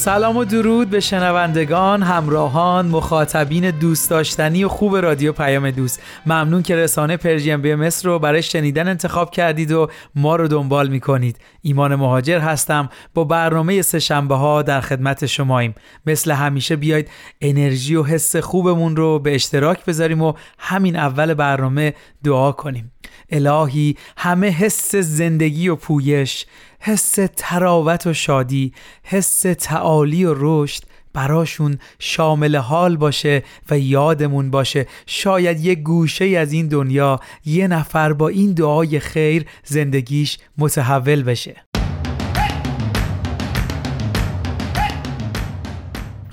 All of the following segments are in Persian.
سلام و درود به شنوندگان، همراهان، مخاطبین دوست داشتنی و خوب رادیو پیام دوست. ممنون که رسانه پرژیم بی رو برای شنیدن انتخاب کردید و ما رو دنبال می‌کنید. ایمان مهاجر هستم با برنامه سه شنبه ها در خدمت شماییم. مثل همیشه بیاید انرژی و حس خوبمون رو به اشتراک بذاریم و همین اول برنامه دعا کنیم. الهی همه حس زندگی و پویش حس تراوت و شادی حس تعالی و رشد براشون شامل حال باشه و یادمون باشه. شاید یه گوشه از این دنیا یه نفر با این دعای خیر زندگیش متحول بشه.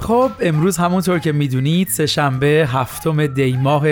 خب امروز همونطور که می‌دونید سه شنبه هفتم دی ماه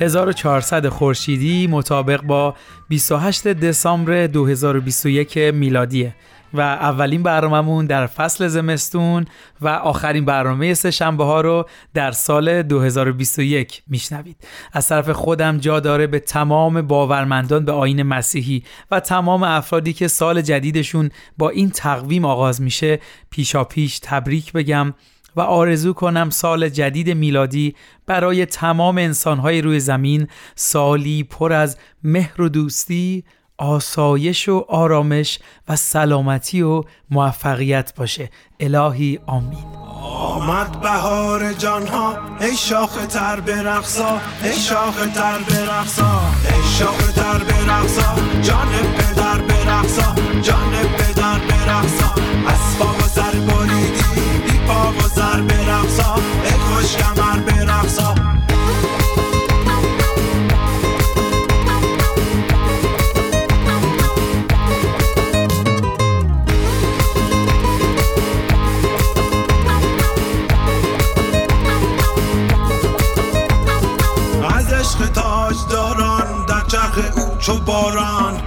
1400 خورشیدی مطابق با 28 دسامبر 2021 میلادیه. و اولین برنامهمون در فصل زمستون و آخرین برنامه سه شنبه ها رو در سال 2021 میشنوید. از طرف خودم جا داره به تمام باورمندان به آین مسیحی و تمام افرادی که سال جدیدشون با این تقویم آغاز میشه پیشا پیش تبریک بگم. و آرزو کنم سال جدید میلادی برای تمام انسانهای روی زمین سالی پر از مهر و دوستی آسایش و آرامش و سلامتی و موفقیت باشه. الهی آمین. آمد بهار جانها ای شاخ تر برقصا ای شاخ تر برقصا ای شاخ تر برقصا جان پدر برقصا جان پدر برقصا اسباب پا و سر برقصا ای خوش کمر برقصا چو باران.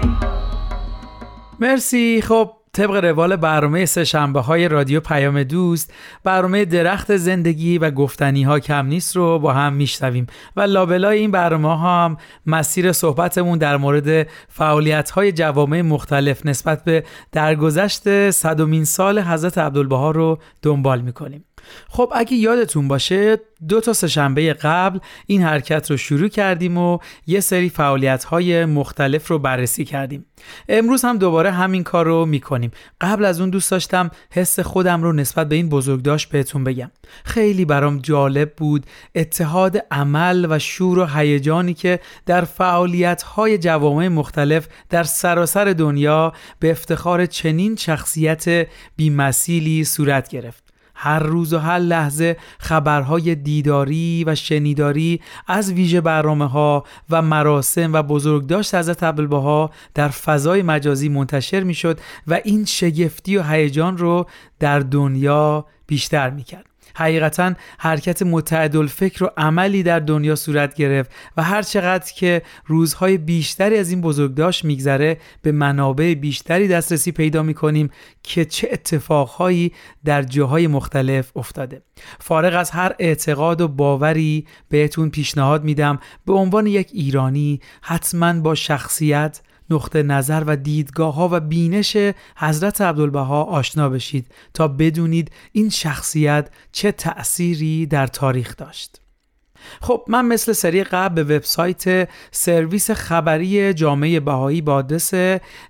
مرسی. خب طبق روال برنامه سه شنبه های رادیو پیام دوست برنامه درخت زندگی و گفتنی ها کم نیست رو با هم میشنویم و لابلای این برنامه ها هم مسیر صحبتمون در مورد فعالیت های جوامع مختلف نسبت به درگذشت صدومین سال حضرت عبدالبها رو دنبال می‌کنیم. خب اگه یادتون باشه دو تا سهشنبه قبل این حرکت رو شروع کردیم و یه سری فعالیت های مختلف رو بررسی کردیم. امروز هم دوباره همین کار رو می‌کنیم. قبل از اون دوست داشتم حس خودم رو نسبت به این بزرگداشت بهتون بگم. خیلی برام جالب بود اتحاد عمل و شور و هیجانی که در فعالیت های جوامع مختلف در سراسر دنیا به افتخار چنین شخصیت بیمثیلی صورت گرفت. هر روز و هر لحظه خبرهای دیداری و شنیداری از ویژه برنامه ها و مراسم و بزرگداشت حضرت عبدالبها در فضای مجازی منتشر می‌شد و این شگفتی و هیجان رو در دنیا بیشتر می‌کرد. حقیقتا حرکت متعدل فکر و عملی در دنیا صورت گرفت و هر چقدر که روزهای بیشتری از این بزرگداشت میگذره به منابع بیشتری دسترسی پیدا می‌کنیم که چه اتفاقهایی در جاهای مختلف افتاده. فارغ از هر اعتقاد و باوری بهتون پیشنهاد میدم به عنوان یک ایرانی حتما با شخصیت نقطه نظر و دیدگاه ها و بینش حضرت عبدالبها آشنا بشید تا بدونید این شخصیت چه تأثیری در تاریخ داشت. خب من مثل سری قبل به وبسایت سرویس خبری جامعه بهایی با آدرس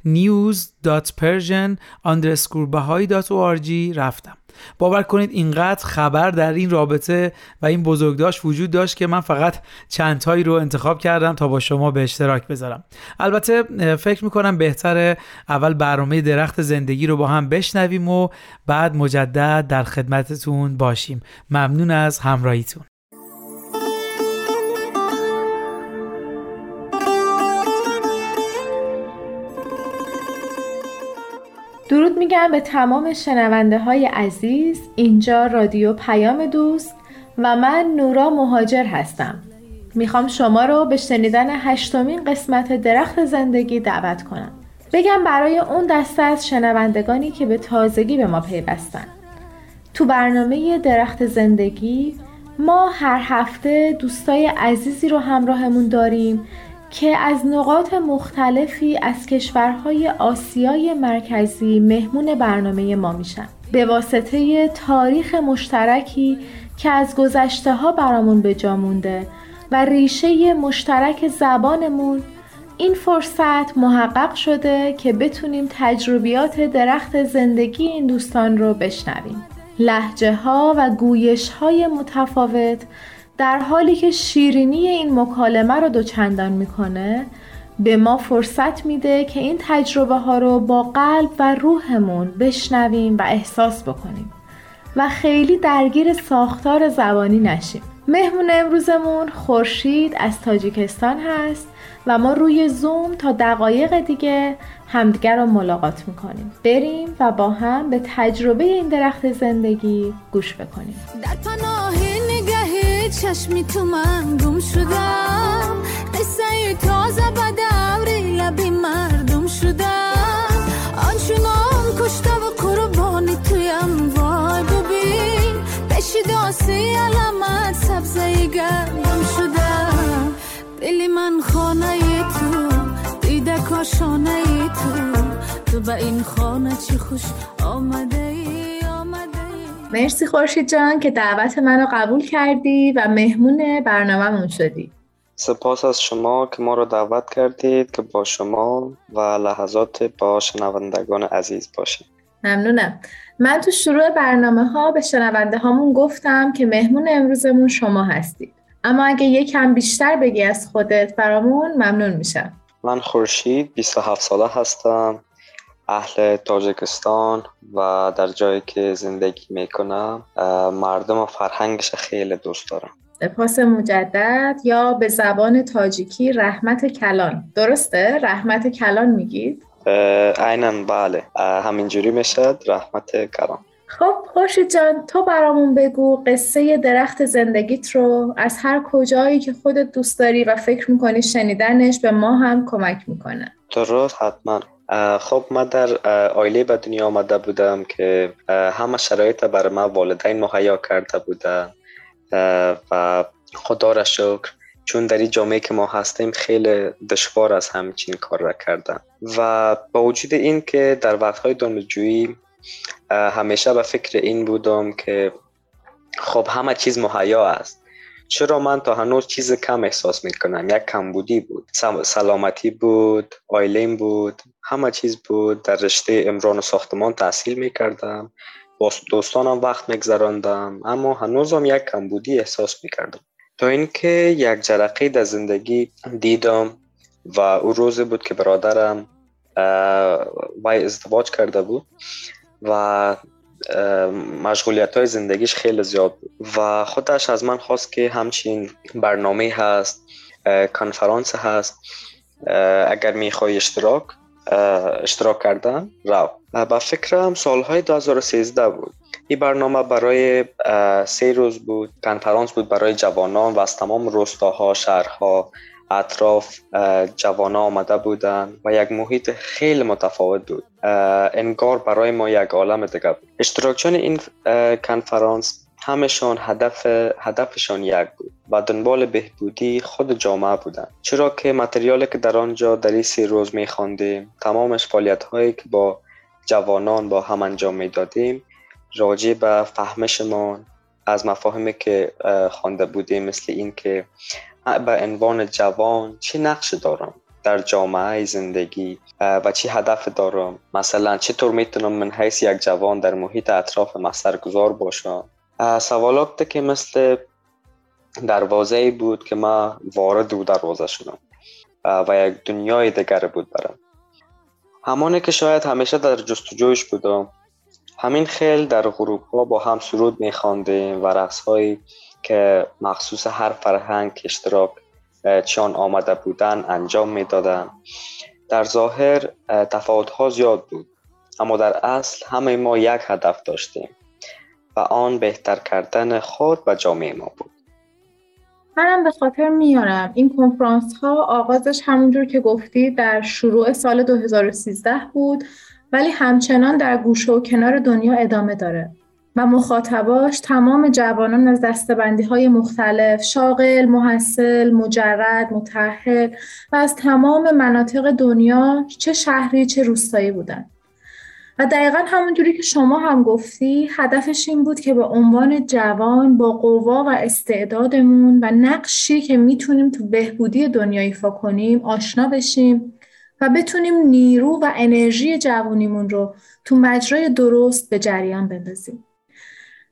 news.persian_bahai.org رفتم. باور کنید اینقدر خبر در این رابطه و این بزرگداشت وجود داشت که من فقط چند تایی رو انتخاب کردم تا با شما به اشتراک بذارم. البته فکر می‌کنم بهتره اول برنامه درخت زندگی رو با هم بشنویم و بعد مجدد در خدمتتون باشیم. ممنون از همراهیتون. درود میگم به تمام شنونده های عزیز. اینجا رادیو پیام دوست و من نورا مهاجر هستم. می‌خوام شما رو به شنیدن هشتمین قسمت درخت زندگی دعوت کنم. بگم برای اون دسته از شنوندگانی که به تازگی به ما پیوستن. تو برنامه درخت زندگی ما هر هفته دوستای عزیزی رو همراهمون داریم که از نقاط مختلفی از کشورهای آسیای مرکزی مهمون برنامه ما میشن. به واسطه تاریخ مشترکی که از گذشته ها برامون به جا مونده و ریشه مشترک زبانمون این فرصت محقق شده که بتونیم تجربیات درخت زندگی این دوستان رو بشنویم. لحجه ها و گویش های متفاوت در حالی که شیرینی این مکالمه رو دوچندان می‌کنه به ما فرصت میده که این تجربه ها رو با قلب و روحمون بشنویم و احساس بکنیم و خیلی درگیر ساختار زبانی نشیم. مهمون امروزمون خورشید از تاجیکستان هست و ما روی زوم تا دقایق دیگه همدیگر رو ملاقات می‌کنیم. بریم و با هم به تجربه این درخت زندگی گوش بکنیم. در چشمی تو من گم شدم. قصه تازه به دوری لبی مردم شدم. آنچنان کشته و قربانی تویم وای ببین. بشی داسی علامت سبزه گردم شدم. دلی من خانه تو دیده کاشانه تو. تو به این خانه چی خوش آمده مرسی خورشید جان که دعوت منو قبول کردی و مهمون برنامهمون شدی. سپاس از شما که ما رو دعوت کردید که با شما و لحظات با شنوندگان عزیز باشیم. ممنونم. من تو شروع برنامه ها به شنونده هامون گفتم که مهمون امروزمون شما هستید. اما اگه یکم بیشتر بگی از خودت برامون ممنون میشم. من خورشید 27 ساله هستم. اهل تاجیکستان و در جایی که زندگی می‌کنم مردم و فرهنگش خیلی دوست دارم. پاس مجدد. یا به زبان تاجیکی رحمت کلان. درسته؟ رحمت کلان میگید؟ عینا بله. همینجوری می‌شد. رحمت کلان. خب خورشید جان تو برامون بگو قصه درخت زندگیت رو از هر کجایی که خودت دوست داری و فکر می‌کنی شنیدنش به ما هم کمک می‌کنه. درست حتما. خب من در آیله به دنیا آمده بودم که همه شرایط بر من والدین مهیا کرده بودن. و خدا را شکر چون در این جامعه که ما هستیم خیلی دشوار از همچین کار را کردن. و با وجود این که در وقتهای دانشجویی همیشه به فکر این بودم که خب همه چیز مهیا است. چرا من تا هنوز چیز کم احساس می‌کنم؟ یک کمبودی بود. سلامتی بود آیلین بود همه چیز بود. در رشته امران و ساختمان تحصیل می‌کردم. با دوستانم وقت میگذراندم. اما هنوزم یک کمبودی احساس می‌کردم. تا اینکه یک جرقه در زندگی دیدم و او روزی بود که برادرم وای ازدواج کرده بود و مشغولیت های زندگیش خیلی زیاد بود. و خودش از من خواست که همچین برنامه هست کنفرانس هست. اگر می‌خوای اشتراک اشتراک کردن رو با فکرم سالهای 2013 بود. این برنامه برای سه روز بود. کنفرانس بود برای جوانان و از تمام روستاها شهرها اطراف جوان آمده بودن و یک محیط خیلی متفاوت بود. انگار برای ما یک عالم دیگه بود. این کنفرانس همشان هدف هدفشان یک بود و دنبال بهبودی خود جامعه بودند چرا که متریالی که در آنجا در این سی روز می خواندیم تمامش فعالیت هایی که با جوانان با هم انجام می دادیم راجع به فهمشمان از مفاهیمی که خوانده بودیم مثل این که به عنوان جوان چه نقش دارم در جامعه زندگی و چه هدف دارم؟ مثلا چطور می‌تونم من حیث یک جوان در محیط اطراف مسر گذار باشم سوالات که مثل دروازه بود که ما وارد او دروازه شدم و یک دنیای دیگر بود برم همانی که شاید همیشه در جستجویش بودم همین خیل در غروب ها با هم سرود میخواندیم و رقص هایی که مخصوص هر فرهنگ اشتراک چون آمده بودن انجام می‌دادن. در ظاهر تفاوت ها زیاد بود. اما در اصل همه ما یک هدف داشتیم و آن بهتر کردن خود و جامعه ما بود. منم به خاطر میارم. این کنفرانس ها آغازش همونجور که گفتی در شروع سال 2013 بود ولی همچنان در گوشه و کنار دنیا ادامه داره. و مخاطباش تمام جوانان از دستبندی های مختلف شاغل، محصل، مجرد، متحد و از تمام مناطق دنیا چه شهری چه روستایی بودن و دقیقا همونجوری که شما هم گفتی هدفش این بود که به عنوان جوان با قوا و استعدادمون و نقشی که می‌تونیم تو بهبودی دنیا ایفا کنیم آشنا بشیم و بتونیم نیرو و انرژی جوانیمون رو تو مجرای درست به جریان بندازیم.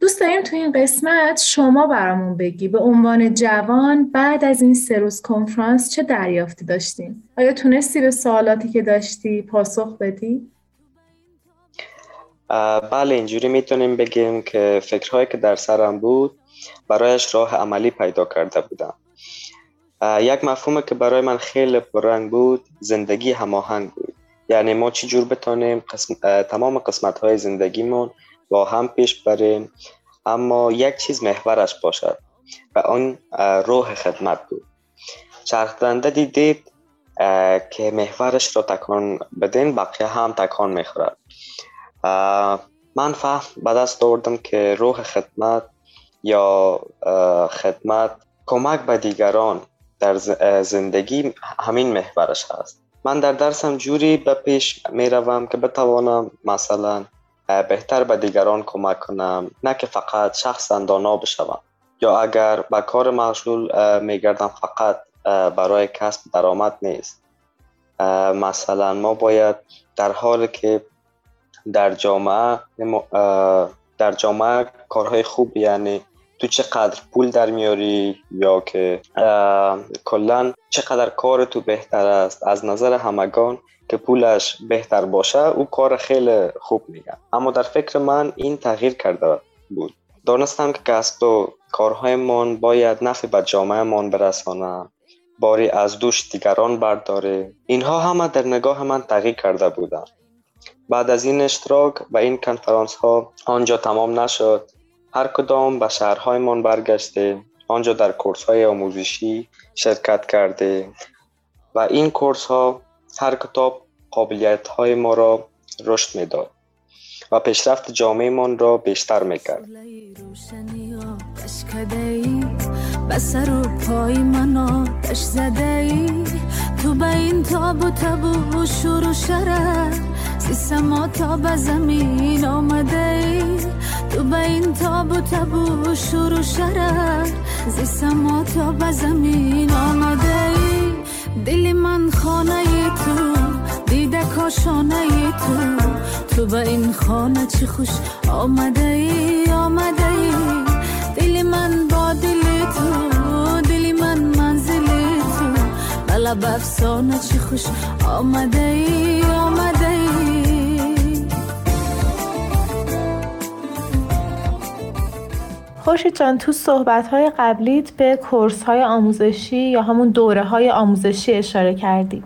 دوست داریم تو این قسمت شما برامون بگی به عنوان جوان بعد از این سه روز کنفرانس چه دریافتی داشتیم؟ آیا تونستی به سوالاتی که داشتی پاسخ بدی؟ بله اینجوری می‌تونیم بگیم که فکرهایی که در سرم بود برایش راه عملی پیدا کرده بودم یک مفهوم که برای من خیلی پررنگ بود زندگی هماهنگ بود یعنی ما چی جور بتانیم قسم، تمام قسمت های زندگیمون با هم پیش بریم. اما یک چیز محورش باشد و آن روح خدمت بود. چرخدنده دیدید که محورش را تکان بدین بقیه هم تکان می‌خورد. من فهم به دست آوردم که روح خدمت یا خدمت کمک به دیگران در زندگی همین محورش هست. من در درسم جوری به پیش می روم که بتوانم مثلا بهتر به دیگران کمک کنم نه که فقط شخص دانا بشوم. یا اگر به کار مشغول می گردم فقط برای کسب درآمد نیست. مثلا ما باید در حالی که در جامعه در جامعه کارهای خوب یعنی تو چقدر پول در میاری یا که کلا چقدر کار تو بهتر است. از نظر همگان که پولش بهتر باشه او کار خیلی خوب میگن اما در فکر من این تغییر کرده بود. دانستم که کسب و کارهایمان باید نفع به جامعهمان برسانه باری از دوش دیگران برداره. اینها همه در نگاه من تغییر کرده بودن بعد از این اشتراک و این کنفرانس ها آنجا تمام نشد. هر کدام به شهرهایمان برگشته آنجا در کورس های آموزشی شرکت کرده. و این کورس ها هر کتاب قابلیت های ما را رشد می‌داد و پیشرفت جامعه من را بیشتر می‌کرد. بسر و پای من آتش زده ای تو به این تاب و تب و شور و شرر سما تا به زمین آمده ای تو به این تاب و تب و شور و شرر سما تا به زمین آمده ای دل من خانه تو دیده کاشانه تو. تو به این خانه چی خوش آمده ای آمده ای؟ دل من با دل تو دل من منزل تو. بلب افسانه چی خوش آمده ای آمده خوشی جان تو صحبت های قبلیت به کورس های آموزشی یا همون دوره های آموزشی اشاره کردی.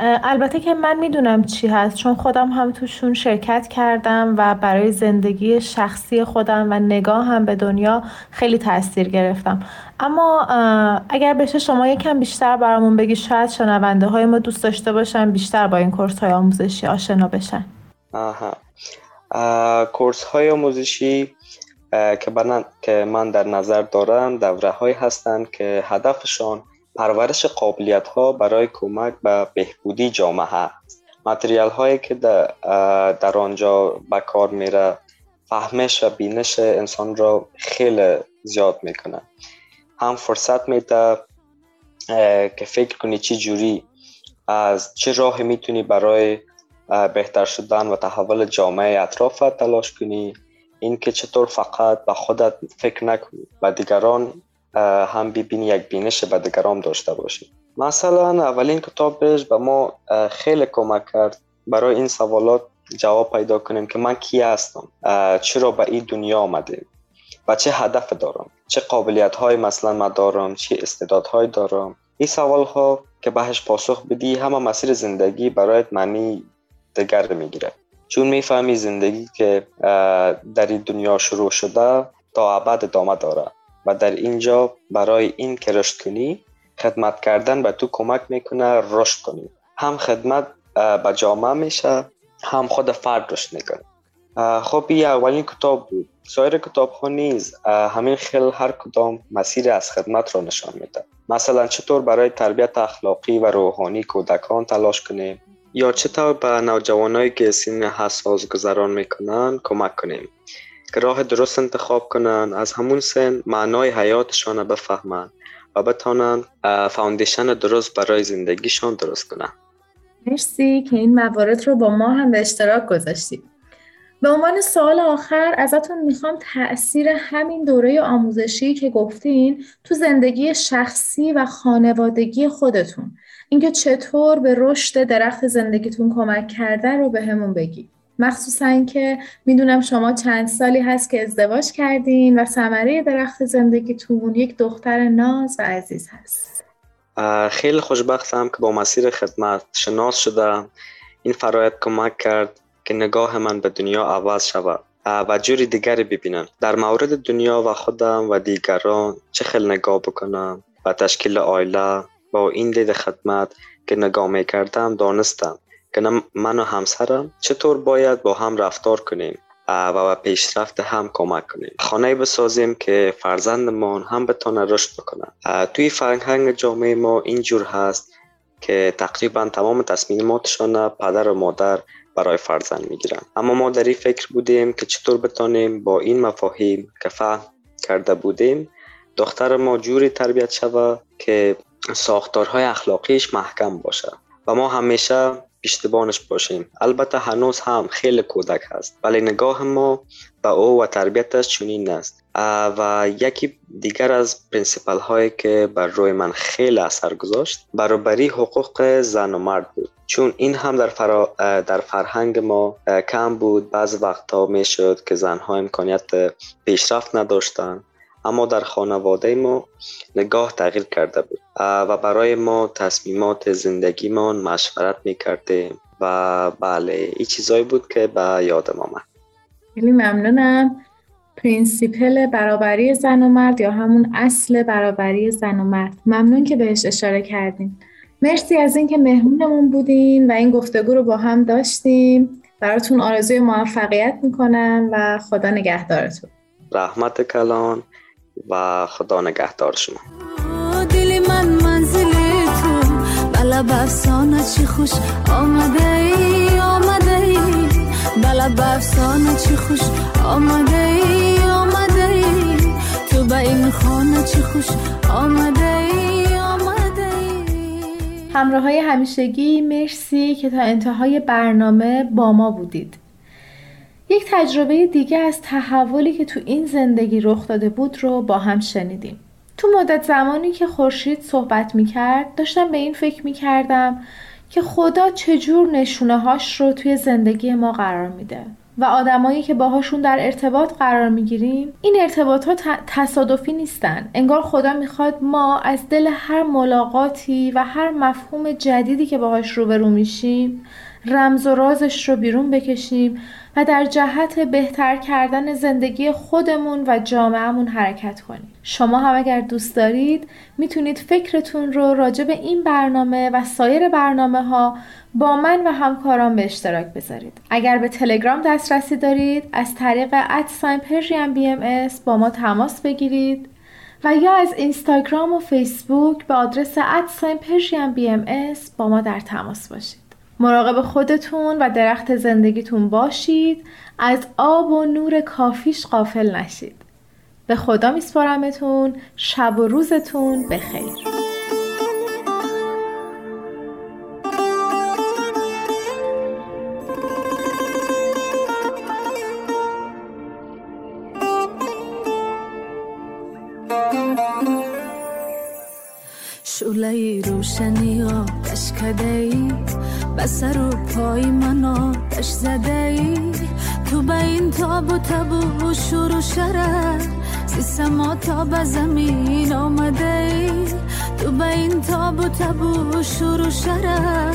البته که من می‌دونم چی هست چون خودم هم توشون شرکت کردم و برای زندگی شخصی خودم و نگاه هم به دنیا خیلی تاثیر گرفتم. اما اگر بشه شما یکم بیشتر برامون بگی شاید شنونده های ما دوست داشته باشن بیشتر با این کورس های آموزشی آشنا بشن. آها. کورس های آموزشی که, من در نظر دارم دوره های هستند که هدفشان پرورش قابلیت ها برای کمک به بهبودی جامعه است. متریال هایی که در, آنجا به کار میره فهمش و بینش انسان را خیلی زیاد می‌کنه. هم فرصت میده که فکر کنی چی جوری از چه راه می‌تونی برای بهتر شدن و تحول جامعه اطرافت تلاش کنی. اینکه چطور فقط به خودت فکر نکنی و دیگران هم ببینی یک بینش به دیگران داشته باشی. مثلا اولین کتابش به ما خیلی کمک کرد برای این سوالات جواب پیدا کنیم که من کی هستم چرا به این دنیا آمدیم و چه هدف دارم چه قابلیت های مثلا من دارم چه استعدادهای دارم. این سوال ها که بهش پاسخ بدی همه مسیر زندگی برایت معنی دیگر می‌گیره. چون می‌فهمی زندگی که در این دنیا شروع شده تا ابد ادامه داره و در اینجا برای این که رشد کنی خدمت کردن به تو کمک می‌کنه رشد کنی. هم خدمت به جامعه میشه هم خود فرد رشد می‌کنه. خب این اولین کتاب بود. سایر کتاب ها نیز همین خیل هر کدام مسیر از خدمت را نشان میده. مثلا چطور برای تربیت اخلاقی و روحانی کودکان تلاش کنیم؟ یا چطور به نوجوانایی که سین حساس گذران می‌کنن کمک کنیم. که راه درست انتخاب کنن از همون سن معنای حیاتشان بفهمن و بتانن فاوندیشن درست برای زندگیشان درست کنن. مرسی که این موارد رو با ما هم به اشتراک گذاشتید. به عنوان سوال آخر ازتون می‌خوام تاثیر همین دوره آموزشی که گفتین تو زندگی شخصی و خانوادگی خودتون. اینکه چطور به رشد درخت زندگیتون کمک کرده رو به همون بگی. مخصوصا که می‌دونم شما چند سالی هست که ازدواج کردین و ثمره درخت زندگیتون یک دختر ناز و عزیز هست. خیلی خوشبختم که با مسیر خدمت شناس شدم. این فرایت کمک کرد که نگاه من به دنیا عوض شود و جوری دیگری ببینم. در مورد دنیا و خودم و دیگران چه خیلی نگاه بکنم و تشکیل آیله با این دید خدمت که نگاه می کردم دانستم که من و همسرم چطور باید با هم رفتار کنیم و به پیشرفت هم کمک کنیم. خانه بسازیم که فرزندمان هم بتونه رشد بکنن. توی فرهنگ جامعه ما اینجور هست که تقریبا تمام تصمیماتشان پدر و مادر برای فرزند می‌گیرن. اما ما در این فکر بودیم که چطور بتانیم با این مفاهیم که فهم کرده بودیم دختر ما جوری تربیت شود که ساختارهای اخلاقیش محکم باشه و ما همیشه پشتبانش باشیم. البته هنوز هم خیلی کودک هست ولی نگاه ما به او و تربیتش چنین است. و یکی دیگر از پرنسپل هایی که بر روی من خیلی اثر گذاشت برابری حقوق زن و مرد بود. چون این هم در, فرا... در فرهنگ ما کم بود. بعض وقتها می شد که زنها امکانیت پیشرفت نداشتند اما در خانواده ما نگاه تغییر کرده بود و برای ما تصمیمات زندگیمان مشورت می کردیم و بله این چیزایی بود که به یادم آمد. خیلی ممنونم. principle برابری زن و مرد یا همون اصل برابری زن و مرد. ممنون که بهش اشاره کردیم مرسی از اینکه مهمونمون بودین و این گفتگو رو با هم داشتیم. براتون آرزوی موفقیت می‌کنم و خدا نگهدارتون. رحمت کلان. و خدا نگهدار شما. دلی من منزل تو بلا بفسانه چی خوش آمده ای آمده ای بلا بفسانه چی خوش آمده ای آمده ای تو به این خانه چی خوش آمده ای آمده ای همراه های همیشگی مرسی که تا انتهای برنامه با ما بودید. یک تجربه دیگه از تحولی که تو این زندگی رخ داده بود رو با هم شنیدیم. تو مدت زمانی که خورشید صحبت می‌کرد داشتم به این فکر می‌کردم که خدا چجور نشونه هاش رو توی زندگی ما قرار میده و آدمایی که باهاشون در ارتباط قرار می‌گیریم این ارتباطات تصادفی نیستن انگار خدا می‌خواد ما از دل هر ملاقاتی و هر مفهوم جدیدی که باهاش روبرو میشیم رمز و رازش رو بیرون بکشیم و در جهت بهتر کردن زندگی خودمون و جامعهمون حرکت کنیم. شما هم اگر دوست دارید می‌تونید فکرتون رو راجع به این برنامه و سایر برنامه ها با من و همکاران به اشتراک بذارید. اگر به تلگرام دسترسی دارید از طریق ادساین پرژیم بی ام با ما تماس بگیرید و یا از اینستاگرام و فیسبوک به آدرس ادساین پرژیم بی ام با ما در تماس باشید. مراقب خودتون و درخت زندگیتون باشید. از آب و نور کافیش قافل نشید. به خدا میسپارمتون. شب و روزتون بخیر. شوله روشنی آتش کده به سر و پای من آتش زده ای تو به این تاب و تب و شور و شرر سی تا به زمین آمده ای تو به این تاب و تب و شور و شرر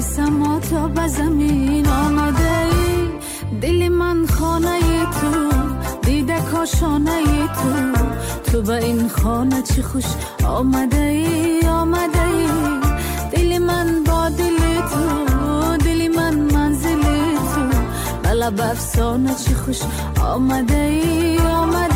سی تا به زمین آمده ای دل من خانه تو دیده کاشانه تو تو به این خانه چی خوش آمده ای بلا بفسانه چی خوش آمده ای آمده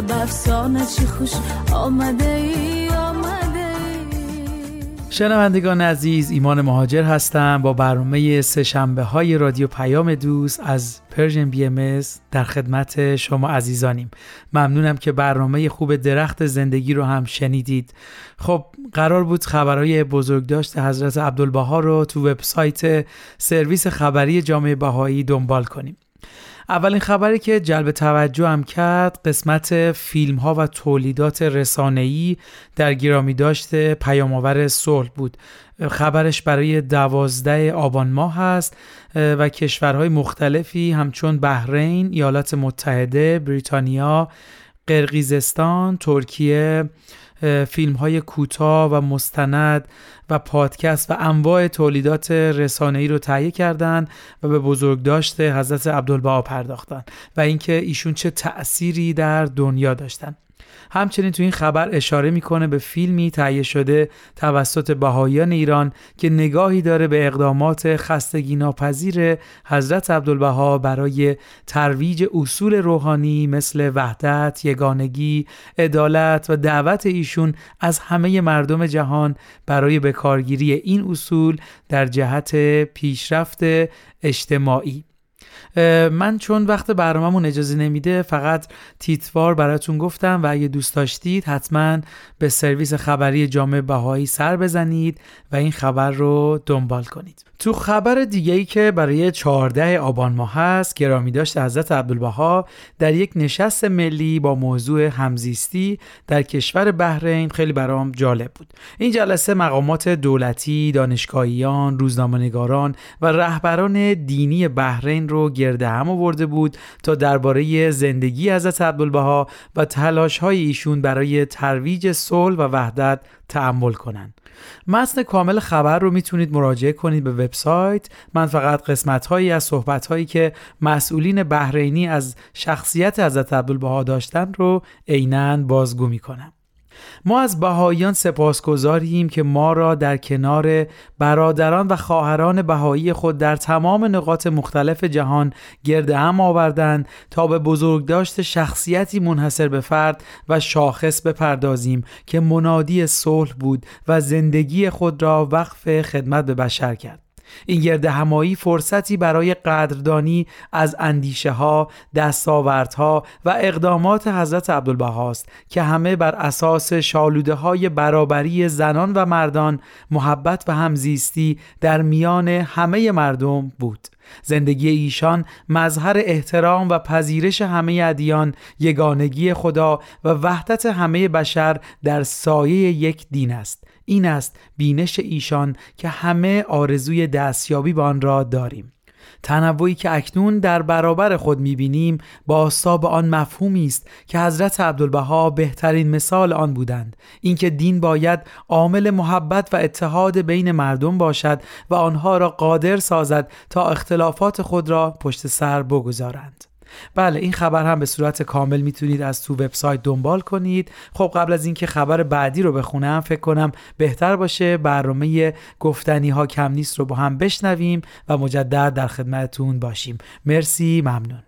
بلا بفسانه چی خوش آمده ای شنوندگان عزیز ایمان مهاجر هستم با برنامه سهشنبه های رادیو پیام دوست از Persian BMS در خدمت شما عزیزانیم. ممنونم که برنامه خوب درخت زندگی رو هم شنیدید. خب قرار بود خبرهای بزرگداشت حضرت عبدالبها رو تو وبسایت سرویس خبری جامعه بهایی دنبال کنیم. اولین خبری که جلب توجه هم کرد قسمت فیلم ها و تولیدات رسانه‌ای در گرامی داشت پیامآور صلح بود. خبرش برای دوازده آبان ماه هست و کشورهای مختلفی همچون بحرین، ایالات متحده، بریتانیا، قرقیزستان، ترکیه، فیلم های کوتاه و مستند و پادکست و انواع تولیدات رسانه‌ای رو تهیه کردند و به بزرگداشت حضرت عبدالبها پرداختند و اینکه ایشون چه تأثیری در دنیا داشتن. همچنین تو این خبر اشاره می‌کنه به فیلمی تهیه شده توسط بهاییان ایران که نگاهی داره به اقدامات خستگی ناپذیر حضرت عبدالبها برای ترویج اصول روحانی مثل وحدت، یگانگی، عدالت و دعوت ایشون از همه مردم جهان برای بکارگیری این اصول در جهت پیشرفت اجتماعی. من چون وقت برنامهمون اجازه نمیده فقط تیتوار براتون گفتم و اگه دوست داشتید حتما به سرویس خبری جامعه بهایی سر بزنید و این خبر رو دنبال کنید. تو خبر دیگه ای که برای 14 آبان ماه هست گرامی داشت حضرت عبدالبها در یک نشست ملی با موضوع همزیستی در کشور بحرین خیلی برام جالب بود. این جلسه مقامات دولتی، دانشگاهیان، روزنامه‌نگاران و رهبران دینی بحرین رو گرد هم آورده بود تا درباره زندگی حضرت عبدالبها و تلاش های ایشون برای ترویج صلح و وحدت تأمل کنند. متن کامل خبر رو می‌تونید مراجعه کنید به وبسایت من فقط قسمت هایی از صحبت هایی که مسئولین بحرینی از شخصیت حضرت عبدالبها داشتن رو عینا بازگو می‌کنم ما از بهاییان سپاسگزاریم که ما را در کنار برادران و خواهران بهایی خود در تمام نقاط مختلف جهان گرد هم آوردند تا به بزرگداشت شخصیتی منحصر به فرد و شاخص بپردازیم که منادی صلح بود و زندگی خود را وقف خدمت به بشر کرد. این گرد همایی فرصتی برای قدردانی از اندیشه ها، دستاوردها و اقدامات حضرت عبدالبهاست که همه بر اساس شالوده های برابری زنان و مردان، محبت و همزیستی در میان همه مردم بود. زندگی ایشان مظهر احترام و پذیرش همه ادیان یگانگی خدا و وحدت همه بشر در سایه یک دین است این است بینش ایشان که همه آرزوی دستیابی به آن را داریم. تنوعی که اکنون در برابر خود می‌بینیم با به آن مفهومی است که حضرت عبدالبها بهترین مثال آن بودند. اینکه دین باید عامل محبت و اتحاد بین مردم باشد و آنها را قادر سازد تا اختلافات خود را پشت سر بگذارند. بله این خبر هم به صورت کامل می‌تونید از تو وبسایت دنبال کنید. خب قبل از اینکه خبر بعدی رو بخونم فکر کنم بهتر باشه برنامه گفتنی ها کم نیست رو با هم بشنویم و مجدد در خدمتتون باشیم. مرسی ممنون.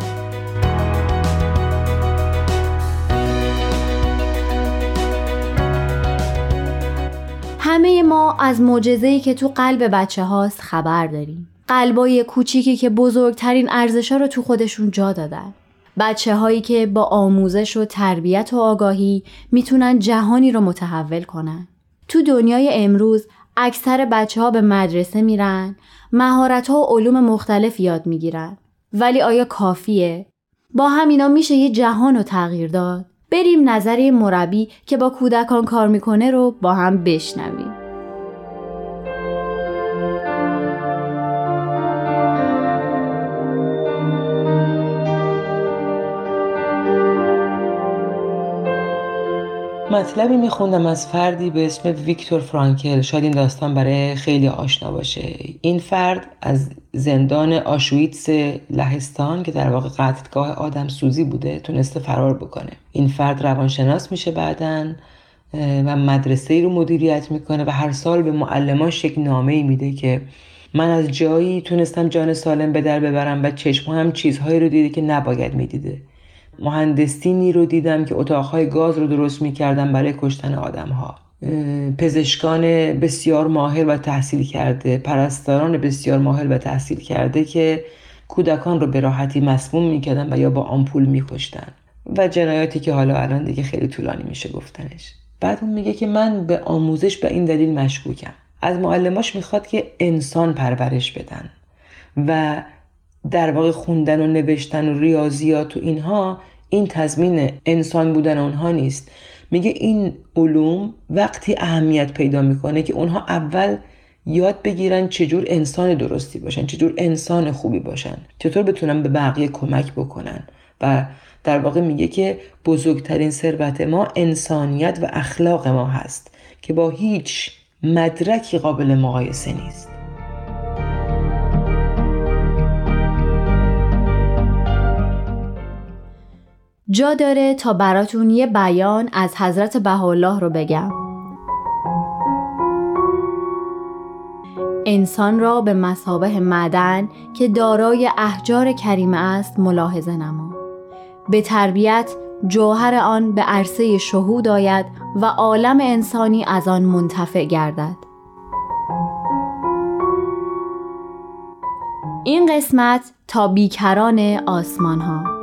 همه ما از معجزه‌ای که تو قلب بچه هاست خبر داریم. قلبای کوچیکی که بزرگترین ارزشا رو تو خودشون جا دادن. بچه هایی که با آموزش و تربیت و آگاهی می‌تونن جهانی رو متحول کنن. تو دنیای امروز اکثر بچه ها به مدرسه میرن، مهارت ها و علوم مختلف یاد می‌گیرن. ولی آیا کافیه؟ با همینا میشه یه جهان رو تغییر داد؟ بریم نظر مربی که با کودکان کار می‌کنه رو با هم بشنویم. مطلبی میخوندم از فردی به اسم ویکتور فرانکل. شاید این داستان برای خیلی آشنا باشه. این فرد از زندان آشویتس لهستان که در واقع قتلگاه آدم سوزی بوده تونسته فرار بکنه. این فرد روانشناس میشه بعدا و مدرسه ای رو مدیریت می‌کنه و هر سال به معلماش یک نامه ای میده که من از جایی تونستم جان سالم به در ببرم و چشم هم چیزهایی رو دیده که نباید می‌دیده. مهندسینی رو دیدم که اتاقهای گاز رو درست می‌کردن برای کشتن آدمها. پزشکان بسیار ماهر و تحصیل کرده پرستاران بسیار ماهر و تحصیل کرده که کودکان رو به راحتی مسموم می‌کردن و یا با آمپول میکشتن. و جنایاتی که حالا الان دیگه خیلی طولانی میشه گفتنش. بعد اون میگه که من به آموزش به این دلیل مشکوکم. از معلماش می‌خواد که انسان پرورش بدن. و در واقع خوندن و نوشتن و ریاضیات و اینها این تضمین انسان بودن اونها نیست. میگه این علوم وقتی اهمیت پیدا می‌کنه که اونها اول یاد بگیرن چجور انسان درستی باشن چجور انسان خوبی باشن. چطور بتونن به بقیه کمک بکنن. و در واقع میگه که بزرگترین ثروت ما انسانیت و اخلاق ما هست که با هیچ مدرکی قابل مقایسه نیست. جا داره تا براتون یه بیان از حضرت بهاءالله رو بگم. انسان را به مسابه معدن که دارای احجار کریمه است ملاحظه نما. به تربیت جوهر آن به عرصه شهود آید و عالم انسانی از آن منتفع گردد. این قسمت تا بیکران آسمان ها.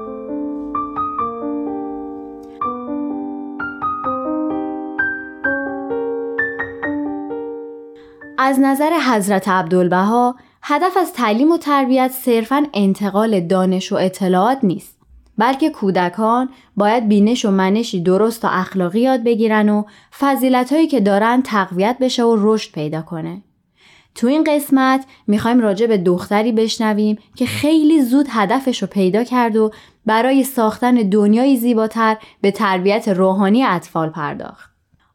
از نظر حضرت عبدالبها هدف از تعلیم و تربیت صرفا انتقال دانش و اطلاعات نیست بلکه کودکان باید بینش و منشی درست و اخلاقی یاد بگیرن و فضیلت هایی که دارن تقویت بشه و رشد پیدا کنه تو این قسمت می‌خوایم راجع به دختری بشنویم که خیلی زود هدفش رو پیدا کرد و برای ساختن دنیایی زیباتر به تربیت روحانی اطفال پرداخت.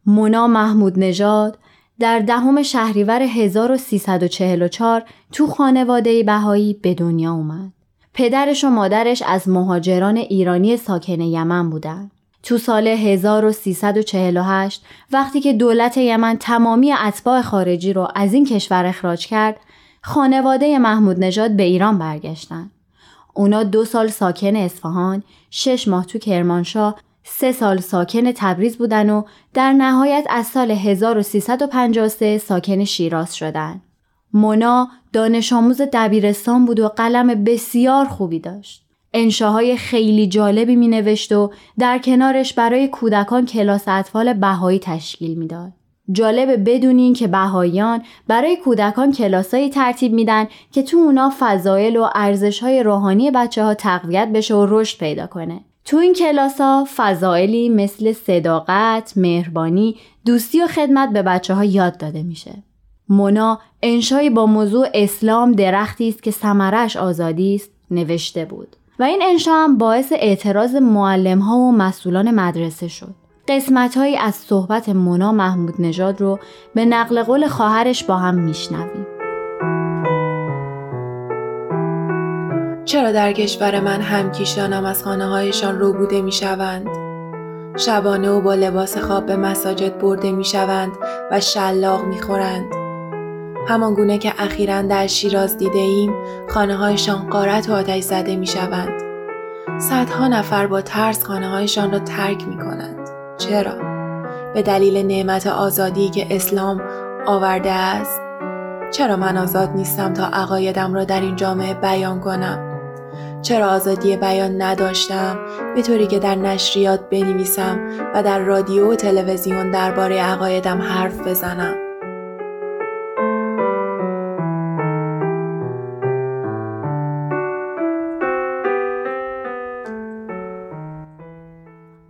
مونا محمود نژاد در دهم شهریور 1344 تو خانواده بهایی به دنیا اومد. پدرش و مادرش از مهاجران ایرانی ساکن یمن بودند. تو سال 1348 وقتی که دولت یمن تمامی اتباع خارجی رو از این کشور اخراج کرد، خانواده محمود نژاد به ایران برگشتن. اونا دو سال ساکن اصفهان، شش ماه تو کرمانشاه، سه سال ساکن تبریز بودن و در نهایت از سال 1353 ساکن شیراز شدن. مونا دانش آموز دبیرستان بود و قلم بسیار خوبی داشت. انشاهای خیلی جالبی می نوشت و در کنارش برای کودکان کلاس اطفال بهایی تشکیل می‌داد. جالب بدونین که بهاییان برای کودکان کلاسایی ترتیب میدن که تو اونا فضایل و ارزشهای روحانی بچه ها تقویت بشه و رشد پیدا کنه. تو این کلاس ها فضایلی مثل صداقت، مهربانی، دوستی و خدمت به بچه ها یاد داده میشه. مونا انشایی با موضوع اسلام درختی است که ثمرش آزادی است نوشته بود. و این انشا هم باعث اعتراض معلم ها و مسئولان مدرسه شد. قسمت هایی از صحبت مونا محمود نژاد رو به نقل قول خواهرش با هم میشنویم. چرا در کشور من همکیشانم از خانه هایشان رو بوده می شوند؟ شبانه و با لباس خواب به مساجد برده می شوند و شلاق می خورند. همان گونه که اخیرا در شیراز دیده ایم خانه هایشان قارت و آتش زده می شوند. صدها نفر با ترس خانه هایشان را ترک می کنند. چرا؟ به دلیل نعمت آزادی که اسلام آورده است؟ چرا من آزاد نیستم تا عقایدم را در این جامعه بیان کنم؟ چرا آزادی بیان نداشتم به طوری که در نشریات بنویسم و در رادیو و تلویزیون درباره عقایدم حرف بزنم؟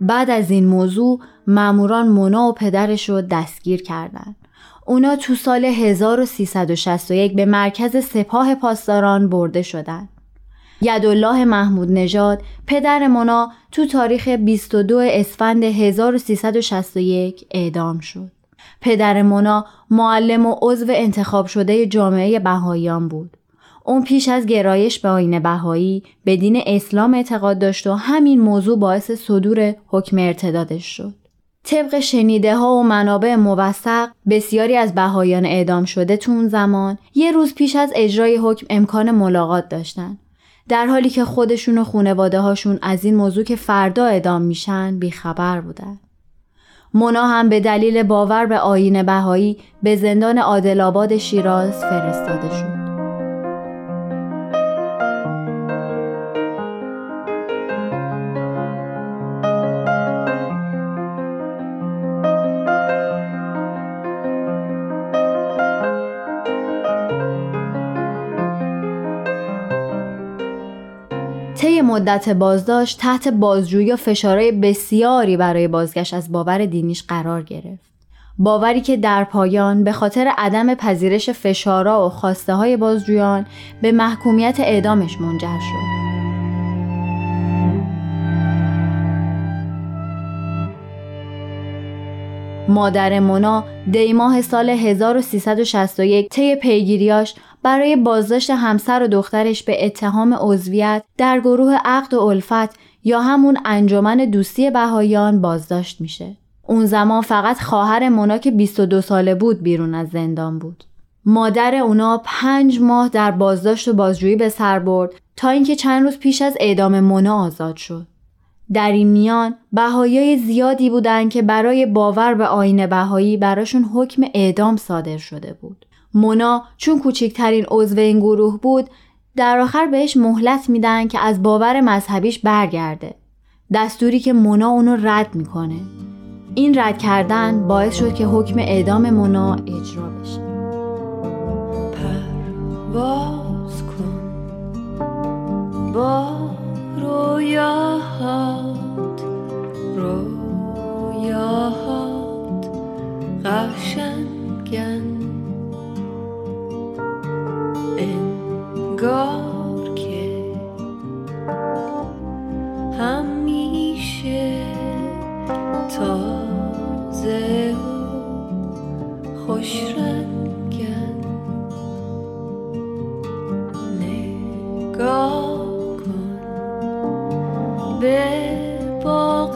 بعد از این موضوع ماموران مونا و پدرش رو دستگیر کردند. اونا تو سال 1361 به مرکز سپاه پاسداران برده شدند. یدالله محمود نژاد پدر مونا تو تاریخ 22 اسفند 1361 اعدام شد. پدر مونا معلم و عضو انتخاب شده جامعه بهاییان بود. اون پیش از گرایش به آین بهایی به دین اسلام اعتقاد داشت و همین موضوع باعث صدور حکم ارتدادش شد. طبق شنیده ها و منابع موثق بسیاری از بهایان اعدام شده تو اون زمان یه روز پیش از اجرای حکم امکان ملاقات داشتن. در حالی که خودشون و خونواده هاشون از این موضوع که فردا اعدام میشن بیخبر بودن. مونا هم به دلیل باور به آین بهایی به زندان عادل شیراز فرستاده شد. مدت بازداشت تحت بازجویی و فشارهای بسیاری برای بازگشت از باور دینیش قرار گرفت. باوری که در پایان به خاطر عدم پذیرش فشارا و خواسته های بازجویان به محکومیت اعدامش منجر شد. مادر مونا دیماه سال 1361 طی پیگیریاش برای بازداشت همسر و دخترش به اتهام عضویت در گروه عقد و الفت یا همون انجمن دوستی بهایان بازداشت میشه. اون زمان فقط خواهر مونا که 22 ساله بود بیرون از زندان بود. مادر اونا پنج ماه در بازداشت و بازجویی به سر برد تا اینکه چند روز پیش از اعدام مونا آزاد شد. در این میان بهایی زیادی بودند که برای باور به آین بهایی براشون حکم اعدام صادر شده بود. مونا چون کوچکترین عضو این گروه بود در آخر بهش مهلت میدن که از باور مذهبیش برگرده. دستوری که مونا اونو رد می‌کنه. این رد کردن باعث شد که حکم اعدام مونا اجرا بشه. پرواز کن با رویاهات رویاهات قشنگن انگار که همیشه تازه و خوش رنگن. نگاه کن به باغ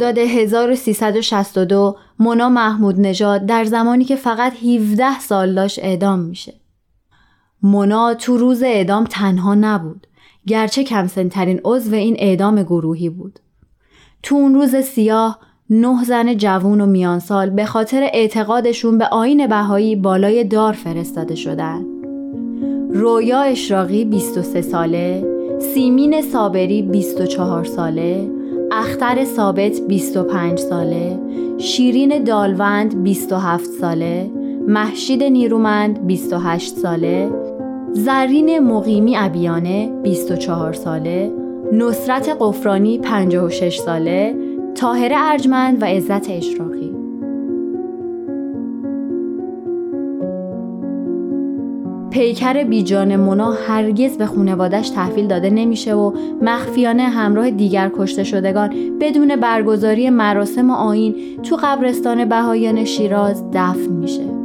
خرداد 1362 مونا محمود نژاد در زمانی که فقط 17 سال داشت اعدام میشه. مونا تو روز اعدام تنها نبود. گرچه کمسنترین عضو این اعدام گروهی بود. تو اون روز سیاه نه زن جوون و میانسال به خاطر اعتقادشون به آین بهایی بالای دار فرستاده شدن. رویا اشراقی 23 ساله، سیمین صابری 24 ساله، اختر ثابت 25 ساله، شیرین دالوند 27 ساله، محشید نیرومند 28 ساله، زرین مقیمی ابیانه 24 ساله، نصرت قفرانی 56 ساله، تاهر ارجمند و عزت اشراقی. پیکر بیجان مونا هرگز به خونوادش تحویل داده نمیشه و مخفیانه همراه دیگر کشته شدگان بدون برگزاری مراسم آین تو قبرستان بهایان شیراز دفن میشه.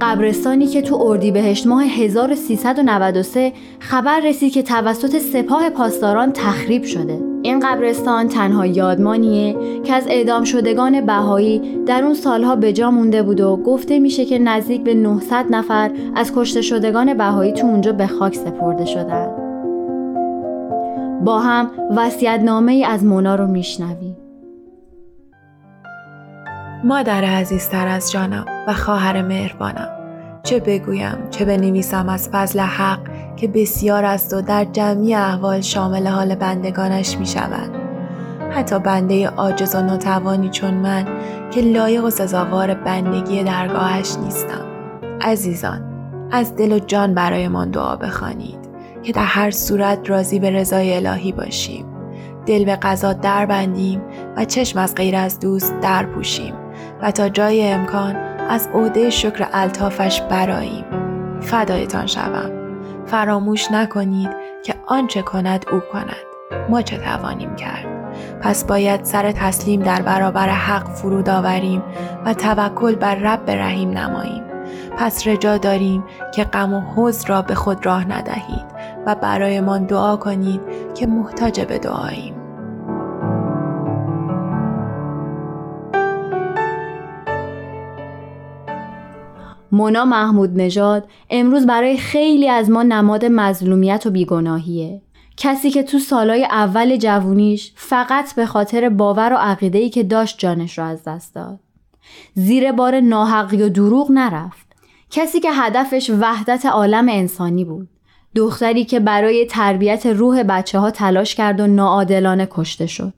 قبرستانی که تو اردیبهشت ماه 1393 خبر رسید که توسط سپاه پاسداران تخریب شده. این قبرستان تنها یادمانیه که از اعدام شدگان بهایی در اون سالها به جا مونده بود و گفته میشه که نزدیک به 900 نفر از کشته شدگان بهایی تو اونجا به خاک سپرده شدن. با هم وسیعتنامه ای از مونا رو میشنویم. مادر عزیزتر از جانم و خواهر مهربانم چه بگویم چه بنویسم از فضل حق که بسیار است و در جمعی احوال شامل حال بندگانش می شود. حتی بنده عاجز و ناتوانی چون من که لایق و سزاوار بندگی درگاهش نیستم. عزیزان از دل و جان برایمان دعا بخوانید که در هر صورت راضی به رضای الهی باشیم. دل به قضا در بندیم و چشم از غیر از دوست در پوشیم و تا جای امکان از عهده شکر الطافش براییم. فدایتان شوم. فراموش نکنید که آنچه کند او کند ما چه توانیم کرد پس باید سر تسلیم در برابر حق فرود آوریم و توکل بر رب رحیم نماییم پس رجا داریم که غم و حوز را به خود راه ندهید و برایمان دعا کنید که محتاج به دعاییم مونا محمود نژاد امروز برای خیلی از ما نماد مظلومیت و بیگناهیه. کسی که تو سالای اول جوونیش فقط به خاطر باور و عقیده‌ای که داشت جانش را از دست داد. زیر بار ناحقی و دروغ نرفت. کسی که هدفش وحدت عالم انسانی بود. دختری که برای تربیت روح بچه ها تلاش کرد و ناعادلانه کشته شد.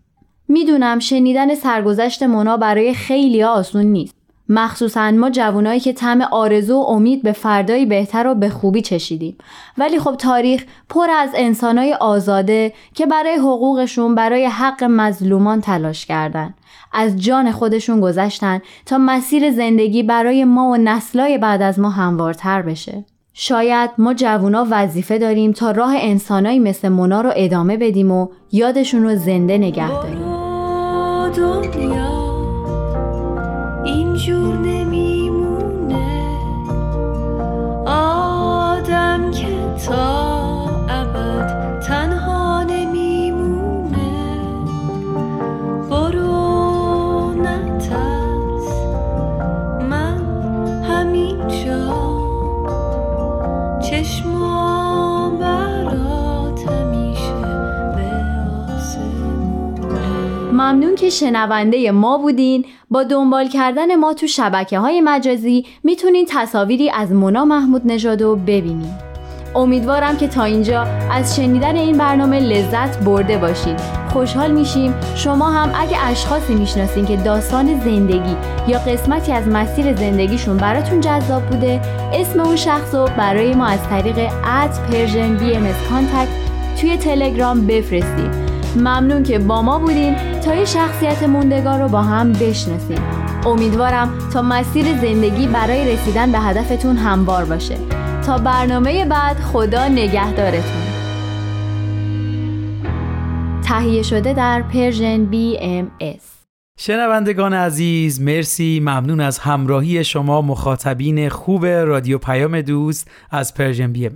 می‌دونم شنیدن سرگذشت مونا برای خیلی آسون نیست. مخصوصا ما جوانایی که طعم آرزو و امید به فردایی بهتر و به خوبی چشیدیم. ولی خب تاریخ پر از انسانای آزاده که برای حقوقشون برای حق مظلومان تلاش کردن. از جان خودشون گذشتن تا مسیر زندگی برای ما و نسلای بعد از ما هموارتر بشه. شاید ما جوونا وظیفه داریم تا راه انسانایی مثل مونا رو ادامه بدیم و یادشون رو زنده نگه داریم. ممنون که شنونده ما بودین. با دنبال کردن ما تو شبکه های مجازی می‌تونین تصاویری از مونا محمود نژادو ببینید امیدوارم که تا اینجا از شنیدن این برنامه لذت برده باشید خوشحال میشیم. شما هم اگه اشخاصی می‌شناسین که داستان زندگی یا قسمتی از مسیر زندگیشون براتون جذاب بوده اسم اون شخص رو برای ما از طریق at Persian BMS توی تلگرام بفرستید ممنون که با ما بودین. تا یه شخصیت موندگار رو با هم بشناسیم امیدوارم تا مسیر زندگی برای رسیدن به هدفتون هموار باشه. تا برنامه بعد خدا نگهدارتون. تهیه شده در Persian BMS شنوندگان عزیز مرسی. ممنون از همراهی شما مخاطبین خوب رادیو پیام دوست از Persian BMS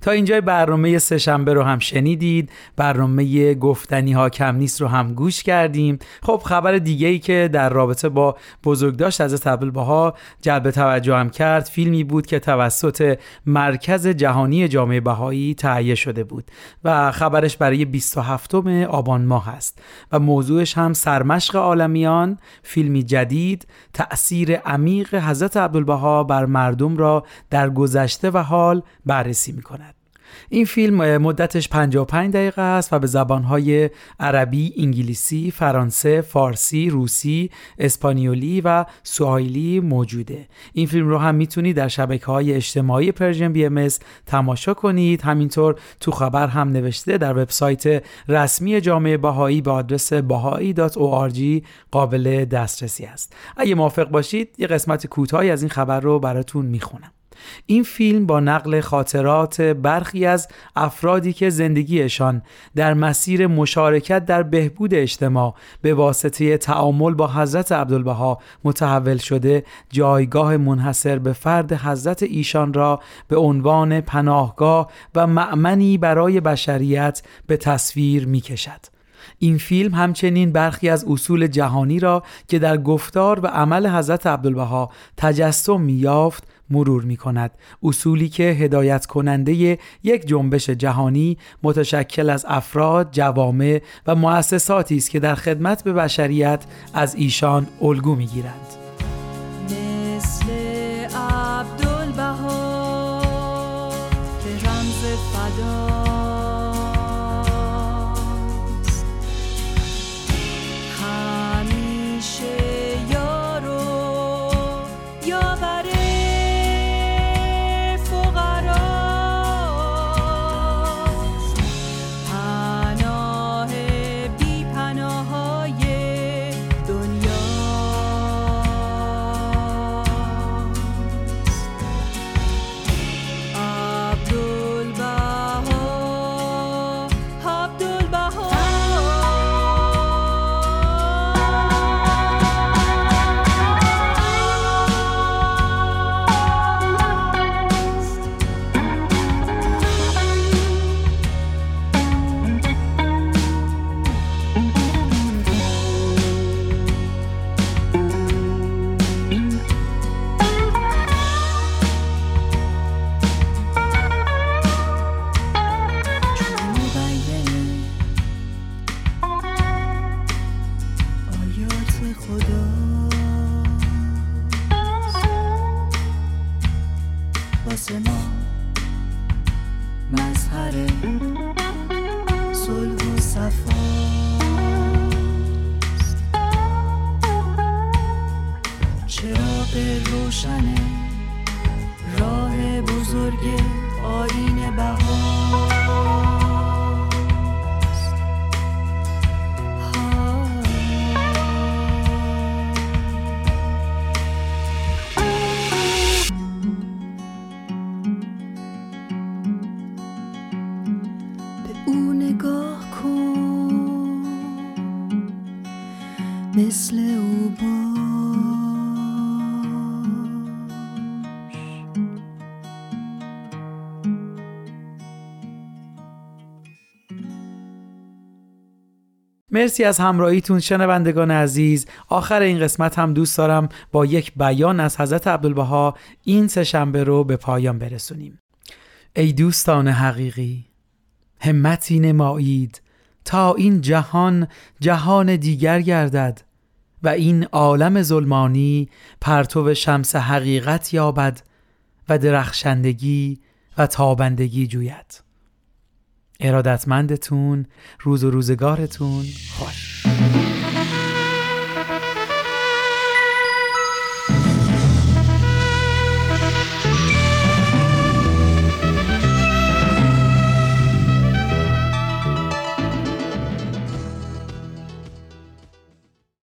تا اینجای برنامه سهشنبه رو هم شنیدید. برنامه گفتنی ها کم نیست رو هم گوش کردیم. خب خبر دیگه ای که در رابطه با بزرگداشت از تبل باها جلب توجه هم کرد فیلمی بود که توسط مرکز جهانی جامعه بهایی تهیه شده بود و خبرش برای 27 آبان ماه است و موضوعش هم سرمشق عالمی فیلمی جدید تأثیر عمیق حضرت عبدالبها بر مردم را در گذشته و حال بررسی می کند. این فیلم مدتش 55 دقیقه است و به زبانهای عربی، انگلیسی، فرانسه، فارسی، روسی، اسپانیولی و سواحیلی موجوده. این فیلم رو هم می‌تونید در شبکه های اجتماعی Persian BMS تماشا کنید. همینطور تو خبر هم نوشته در وبسایت رسمی جامعه بهایی به آدرس bahai.org قابل دسترسی است. اگه موافق باشید یه قسمت کوتاهی از این خبر رو براتون می‌خونم. این فیلم با نقل خاطرات برخی از افرادی که زندگیشان در مسیر مشارکت در بهبود اجتماع به واسطه تعامل با حضرت عبدالبها متحول شده جایگاه منحصر به فرد حضرت ایشان را به عنوان پناهگاه و معمنی برای بشریت به تصویر می کشد. این فیلم همچنین برخی از اصول جهانی را که در گفتار و عمل حضرت عبدالبها تجسم یافت مرور می کند اصولی که هدایت کننده یک جنبش جهانی متشکل از افراد، جوامع و مؤسساتی است که در خدمت به بشریت از ایشان الگو می گیرند. gölge haline مرسی از همراهیتون شنوندگان عزیز. آخر این قسمت هم دوست دارم با یک بیان از حضرت عبدالبها این سهشنبه رو به پایان برسونیم. ای دوستان حقیقی همتی نمایید تا این جهان جهان دیگر گردد و این عالم ظلمانی پرتو شمس حقیقت یابد و درخشندگی و تابندگی جوید. ارادتمندتون روز و روزگارتون خوش.